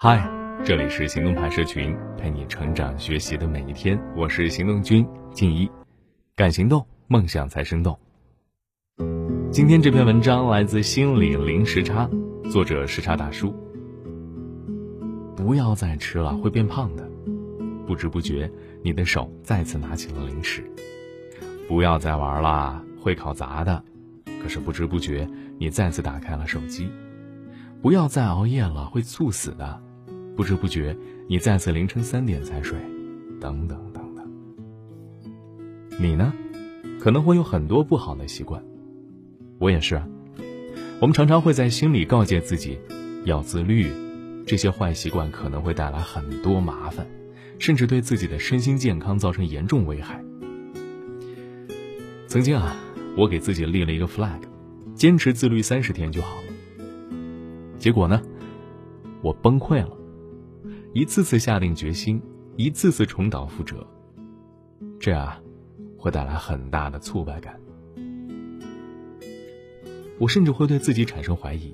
嗨，这里是行动派社群，陪你成长学习的每一天。我是行动君静一，敢行动，梦想才生动。今天这篇文章来自心理零时差，作者时差大叔。不要再吃了，会变胖的。不知不觉，你的手再次拿起了零食。不要再玩了，会考砸的。可是不知不觉，你再次打开了手机。不要再熬夜了，会猝死的。不知不觉，你再次凌晨三点才睡，等等等等。你呢？可能会有很多不好的习惯，我也是啊。我们常常会在心里告诫自己，要自律，这些坏习惯可能会带来很多麻烦，甚至对自己的身心健康造成严重危害。曾经啊，我给自己立了一个 flag，坚持自律三十天就好了。结果呢，我崩溃了。一次次下定决心，一次次重蹈覆辙，这啊，会带来很大的挫败感。我甚至会对自己产生怀疑：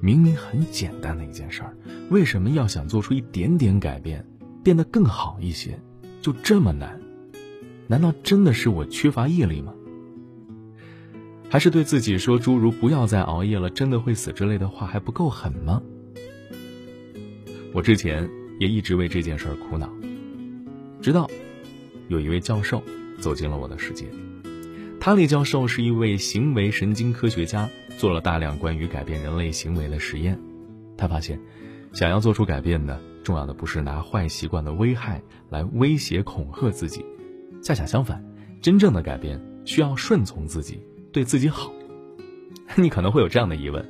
明明很简单的一件事儿，为什么要想做出一点点改变，变得更好一些，就这么难？难道真的是我缺乏毅力吗？还是对自己说诸如“不要再熬夜了，真的会死”之类的话还不够狠吗？我之前也一直为这件事儿苦恼，直到有一位教授走进了我的世界。塔里教授是一位行为神经科学家，做了大量关于改变人类行为的实验。他发现，想要做出改变呢，重要的不是拿坏习惯的危害来威胁恐吓自己，恰恰相反，真正的改变需要顺从自己，对自己好。你可能会有这样的疑问：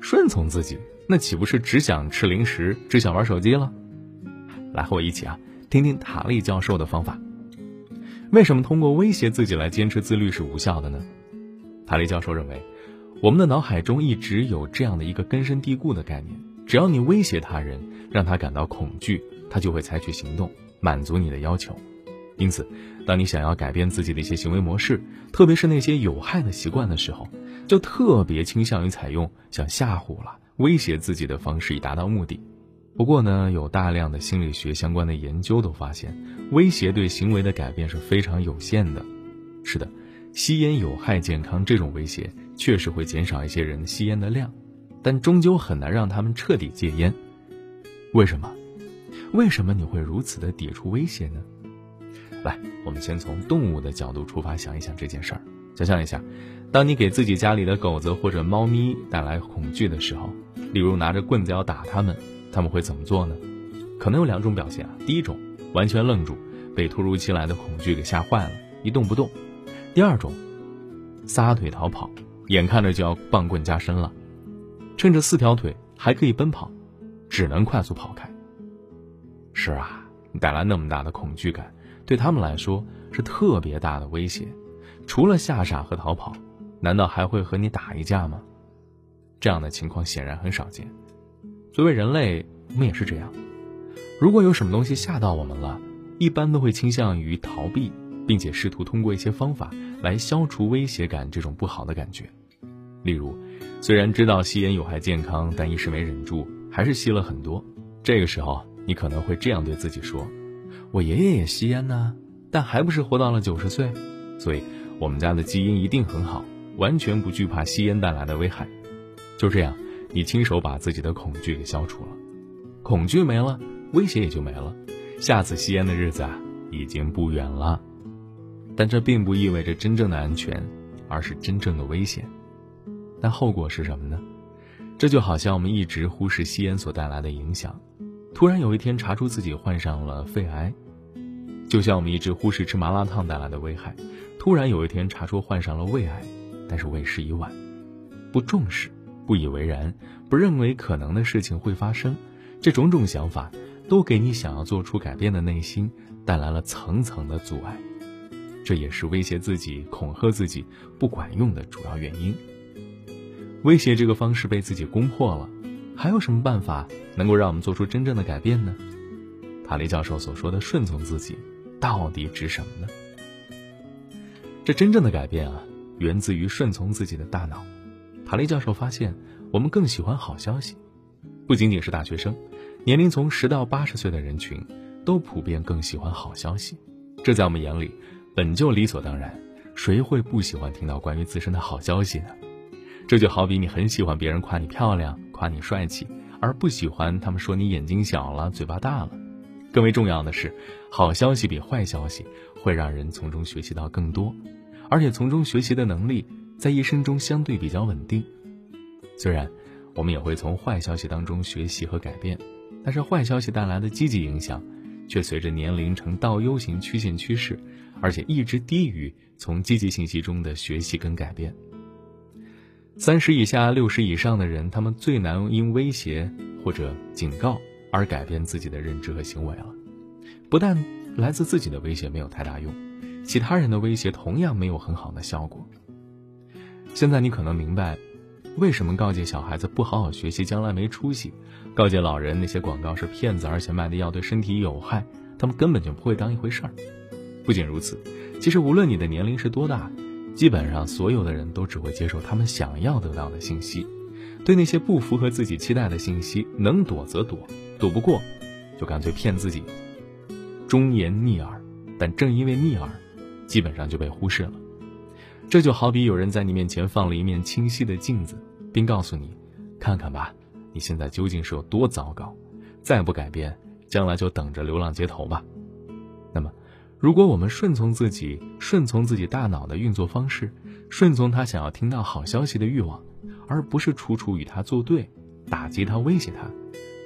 顺从自己？那岂不是只想吃零食，只想玩手机了？来和我一起啊，听听塔利教授的方法。为什么通过威胁自己来坚持自律是无效的呢？塔利教授认为，我们的脑海中一直有这样的一个根深蒂固的概念：只要你威胁他人，让他感到恐惧，他就会采取行动，满足你的要求。因此，当你想要改变自己的一些行为模式，特别是那些有害的习惯的时候，就特别倾向于采用想吓唬了。威胁自己的方式以达到目的。不过呢，有大量的心理学相关的研究都发现，威胁对行为的改变是非常有限的。是的，吸烟有害健康这种威胁确实会减少一些人吸烟的量，但终究很难让他们彻底戒烟。为什么？为什么你会如此的抵触威胁呢？来，我们先从动物的角度出发想一想这件事儿。想象一下，当你给自己家里的狗子或者猫咪带来恐惧的时候。例如拿着棍子要打它们，他们会怎么做呢？可能有两种表现啊。第一种，完全愣住，被突如其来的恐惧给吓坏了，一动不动；第二种，撒腿逃跑，眼看着就要棒棍加身了，趁着四条腿还可以奔跑，只能快速跑开。是啊，带来那么大的恐惧感，对他们来说是特别大的威胁。除了吓傻和逃跑，难道还会和你打一架吗？这样的情况显然很少见。作为人类，我们也是这样。如果有什么东西吓到我们了，一般都会倾向于逃避，并且试图通过一些方法来消除威胁感这种不好的感觉。例如，虽然知道吸烟有害健康，但一时没忍住，还是吸了很多。这个时候，你可能会这样对自己说：“我爷爷也吸烟呢，但还不是活到了九十岁。所以，我们家的基因一定很好，完全不惧怕吸烟带来的危害。”就这样，你亲手把自己的恐惧给消除了，恐惧没了，威胁也就没了，下次吸烟的日子啊，已经不远了。但这并不意味着真正的安全，而是真正的危险。但后果是什么呢？这就好像我们一直忽视吸烟所带来的影响，突然有一天查出自己患上了肺癌；就像我们一直忽视吃麻辣烫带来的危害，突然有一天查出患上了胃癌，但是为时已晚，不重视。不以为然，不认为可能的事情会发生，这种种想法都给你想要做出改变的内心带来了层层的阻碍，这也是威胁自己、恐吓自己不管用的主要原因。威胁这个方式被自己攻破了，还有什么办法能够让我们做出真正的改变呢？塔利教授所说的顺从自己，到底指什么呢？这真正的改变啊，源自于顺从自己的大脑。塔利教授发现，我们更喜欢好消息，不仅仅是大学生，年龄从十到八十岁的人群，都普遍更喜欢好消息。这在我们眼里，本就理所当然。谁会不喜欢听到关于自身的好消息呢？这就好比你很喜欢别人夸你漂亮、夸你帅气，而不喜欢他们说你眼睛小了、嘴巴大了。更为重要的是，好消息比坏消息会让人从中学习到更多，而且从中学习的能力在一生中相对比较稳定。虽然我们也会从坏消息当中学习和改变，但是坏消息带来的积极影响，却随着年龄呈倒 U 型曲线趋势，而且一直低于从积极信息中的学习跟改变。三十以下、六十以上的人，他们最难因威胁或者警告而改变自己的认知和行为了。不但来自自己的威胁没有太大用，其他人的威胁同样没有很好的效果。现在你可能明白，为什么告诫小孩子不好好学习，将来没出息；告诫老人那些广告是骗子，而且卖的药对身体有害，他们根本就不会当一回事儿。不仅如此，其实无论你的年龄是多大。基本上所有的人都只会接受他们想要得到的信息，对那些不符合自己期待的信息，能躲则躲，躲不过，就干脆骗自己，忠言逆耳。但正因为逆耳，基本上就被忽视了。这就好比有人在你面前放了一面清晰的镜子，并告诉你：“看看吧，你现在究竟是有多糟糕，再不改变，将来就等着流浪街头吧。”那么。如果我们顺从自己，顺从自己大脑的运作方式，顺从他想要听到好消息的欲望，而不是处处与他作对，打击他、威胁他，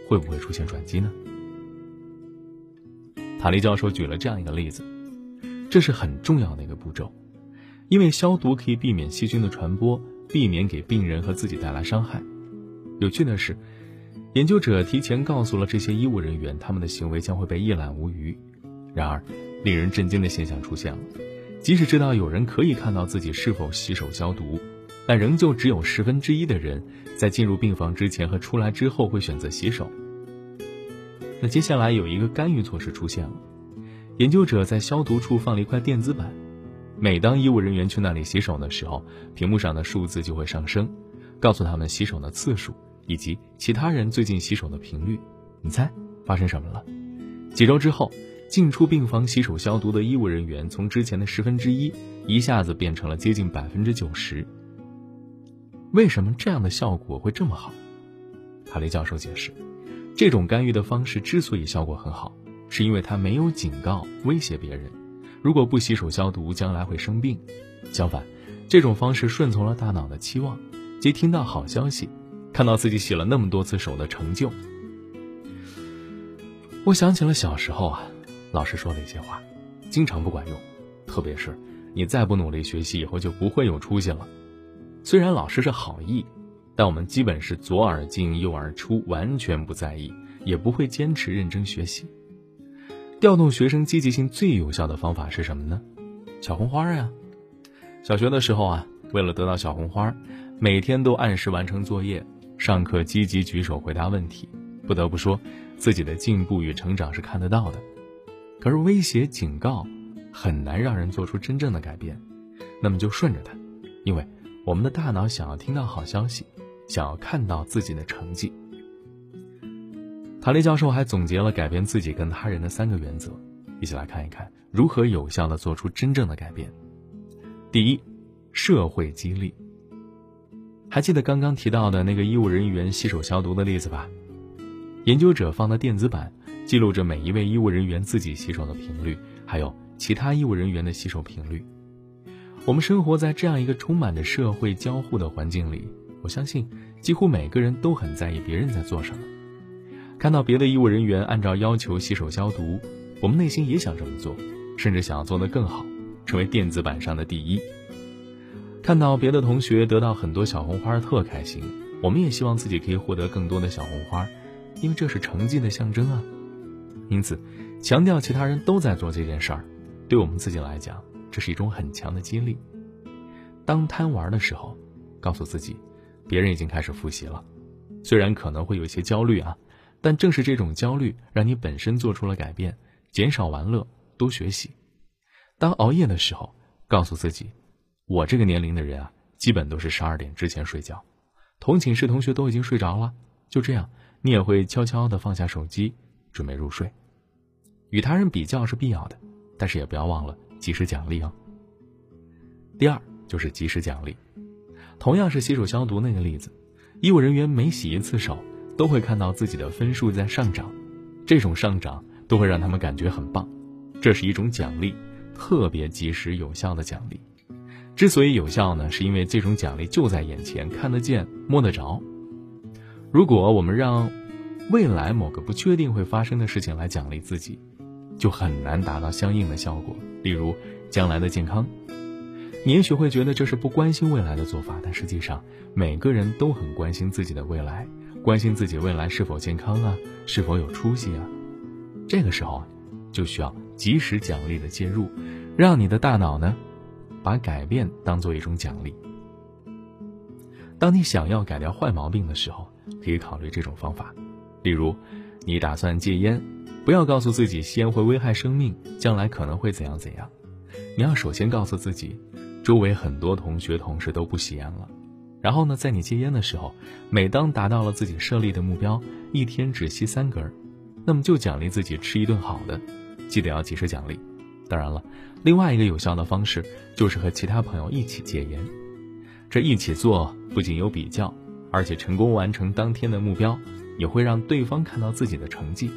会不会出现转机呢？塔利教授举了这样一个例子，这是很重要的一个步骤，因为消毒可以避免细菌的传播，避免给病人和自己带来伤害。有趣的是，研究者提前告诉了这些医务人员，他们的行为将会被一览无余。然而，令人震惊的现象出现了，即使知道有人可以看到自己是否洗手消毒，但仍旧只有十分之一的人在进入病房之前和出来之后会选择洗手。那接下来有一个干预措施出现了，研究者在消毒处放了一块电子板，每当医务人员去那里洗手的时候，屏幕上的数字就会上升，告诉他们洗手的次数以及其他人最近洗手的频率。你猜发生什么了？几周之后。进出病房洗手消毒的医务人员，从之前的十分之一，一下子变成了接近百分之九十。为什么这样的效果会这么好？塔雷教授解释，这种干预的方式之所以效果很好，是因为他没有警告、威胁别人，如果不洗手消毒，将来会生病。相反，这种方式顺从了大脑的期望，即听到好消息，看到自己洗了那么多次手的成就。我想起了小时候啊。老师说的一些话，经常不管用，特别是你再不努力学习，以后就不会有出息了。虽然老师是好意，但我们基本是左耳进右耳出，完全不在意，也不会坚持认真学习。调动学生积极性最有效的方法是什么呢？小红花呀！小学的时候啊，为了得到小红花，每天都按时完成作业，上课积极举手回答问题。不得不说，自己的进步与成长是看得到的。可是威胁警告很难让人做出真正的改变，那么就顺着他，因为我们的大脑想要听到好消息，想要看到自己的成绩。塔利教授还总结了改变自己跟他人的三个原则，一起来看一看如何有效的做出真正的改变。第一，社会激励。还记得刚刚提到的那个医务人员洗手消毒的例子吧？研究者放的电子版。记录着每一位医务人员自己洗手的频率，还有其他医务人员的洗手频率。我们生活在这样一个充满着社会交互的环境里，我相信几乎每个人都很在意别人在做什么。看到别的医务人员按照要求洗手消毒，我们内心也想这么做，甚至想要做得更好，成为电子版上的第一。看到别的同学得到很多小红花，特开心，我们也希望自己可以获得更多的小红花，因为这是成绩的象征啊。因此，强调其他人都在做这件事儿，对我们自己来讲，这是一种很强的激励。当贪玩的时候，告诉自己，别人已经开始复习了，虽然可能会有一些焦虑啊，但正是这种焦虑，让你本身做出了改变，减少玩乐，多学习。当熬夜的时候，告诉自己，我这个年龄的人啊，基本都是十二点之前睡觉，同寝室同学都已经睡着了，就这样，你也会悄悄地放下手机，准备入睡。与他人比较是必要的，但是也不要忘了及时奖励哦。第二就是及时奖励，同样是洗手消毒那个例子，医务人员每洗一次手，都会看到自己的分数在上涨，这种上涨都会让他们感觉很棒，这是一种奖励，特别及时有效的奖励。之所以有效呢，是因为这种奖励就在眼前，看得见、摸得着。如果我们让未来某个不确定会发生的事情来奖励自己，就很难达到相应的效果。例如，将来的健康，你也许会觉得这是不关心未来的做法，但实际上每个人都很关心自己的未来，关心自己未来是否健康啊，是否有出息啊。这个时候，就需要及时奖励的介入，让你的大脑呢，把改变当做一种奖励。当你想要改掉坏毛病的时候，可以考虑这种方法，例如，你打算戒烟，不要告诉自己吸烟会危害生命，将来可能会怎样怎样。你要首先告诉自己，周围很多同学同事都不吸烟了。然后呢，在你戒烟的时候，每当达到了自己设立的目标，一天只吸三根，那么就奖励自己吃一顿好的，记得要及时奖励。当然了，另外一个有效的方式就是和其他朋友一起戒烟，这一起做不仅有比较。而且成功完成当天的目标，也会让对方看到自己的成绩。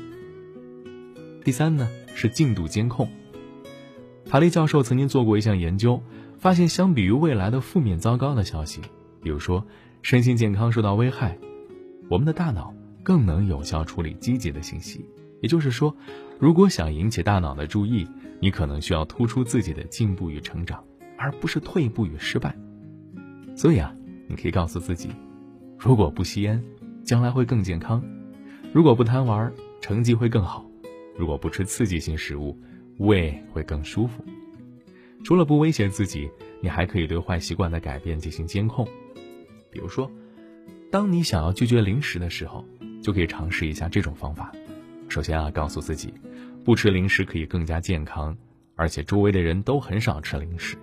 第三呢是进度监控。塔利教授曾经做过一项研究，发现相比于未来的负面糟糕的消息，比如说身心健康受到危害，我们的大脑更能有效处理积极的信息。也就是说，如果想引起大脑的注意，你可能需要突出自己的进步与成长，而不是退步与失败。所以啊，你可以告诉自己。如果不吸烟，将来会更健康；如果不贪玩，成绩会更好；如果不吃刺激性食物，胃会更舒服。除了不威胁自己，你还可以对坏习惯的改变进行监控。比如说，当你想要拒绝零食的时候，就可以尝试一下这种方法。首先啊，告诉自己，不吃零食可以更加健康，而且周围的人都很少吃零食。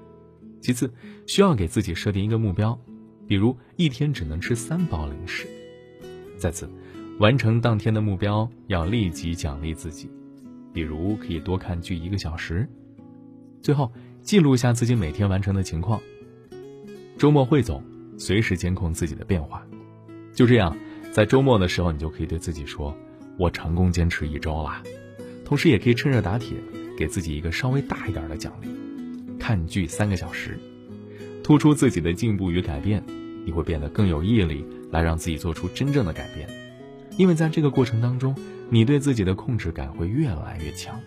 其次，需要给自己设定一个目标。比如一天只能吃三包零食。再次，完成当天的目标要立即奖励自己，比如可以多看剧一个小时。最后，记录一下自己每天完成的情况。周末汇总，随时监控自己的变化。就这样，在周末的时候，你就可以对自己说：“我成功坚持一周啦。”同时，也可以趁热打铁，给自己一个稍微大一点的奖励，看剧三个小时，突出自己的进步与改变。你会变得更有毅力，来让自己做出真正的改变，因为在这个过程当中，你对自己的控制感会越来越强。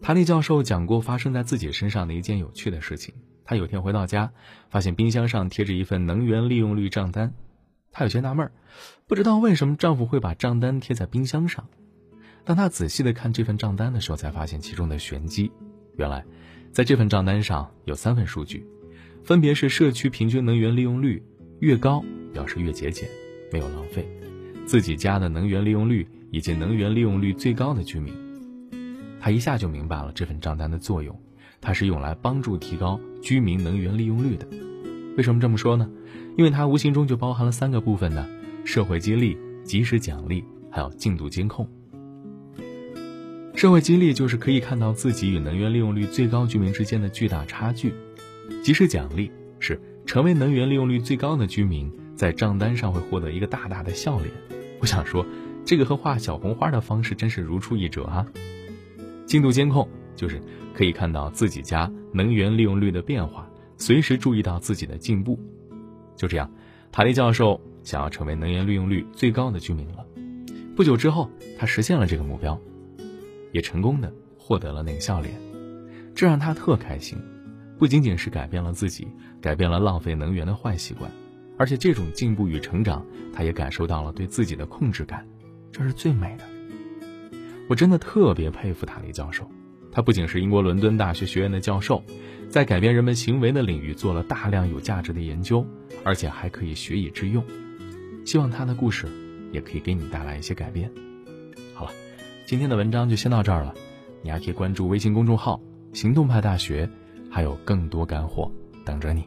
塔利教授讲过发生在自己身上的一件有趣的事情：他有天回到家，发现冰箱上贴着一份能源利用率账单，他有些纳闷，不知道为什么丈夫会把账单贴在冰箱上。当他仔细的看这份账单的时候，才发现其中的玄机。原来，在这份账单上有三份数据。分别是社区平均能源利用率越高，表示越节俭，没有浪费；自己家的能源利用率以及能源利用率最高的居民。他一下就明白了这份账单的作用，它是用来帮助提高居民能源利用率的。为什么这么说呢？因为它无形中就包含了三个部分呢：社会激励、及时奖励，还有进度监控。社会激励就是可以看到自己与能源利用率最高居民之间的巨大差距。及时奖励是成为能源利用率最高的居民，在账单上会获得一个大大的笑脸。我想说，这个和画小红花的方式真是如出一辙啊！进度监控就是可以看到自己家能源利用率的变化，随时注意到自己的进步。就这样，塔利教授想要成为能源利用率最高的居民了。不久之后，他实现了这个目标，也成功的获得了那个笑脸，这让他特开心。不仅仅是改变了自己，改变了浪费能源的坏习惯，而且这种进步与成长，他也感受到了对自己的控制感，这是最美的。我真的特别佩服塔利教授，他不仅是英国伦敦大学学院的教授，在改变人们行为的领域做了大量有价值的研究，而且还可以学以致用。希望他的故事也可以给你带来一些改变。好了，今天的文章就先到这儿了，你还可以关注微信公众号“行动派大学”。还有更多干货等着你。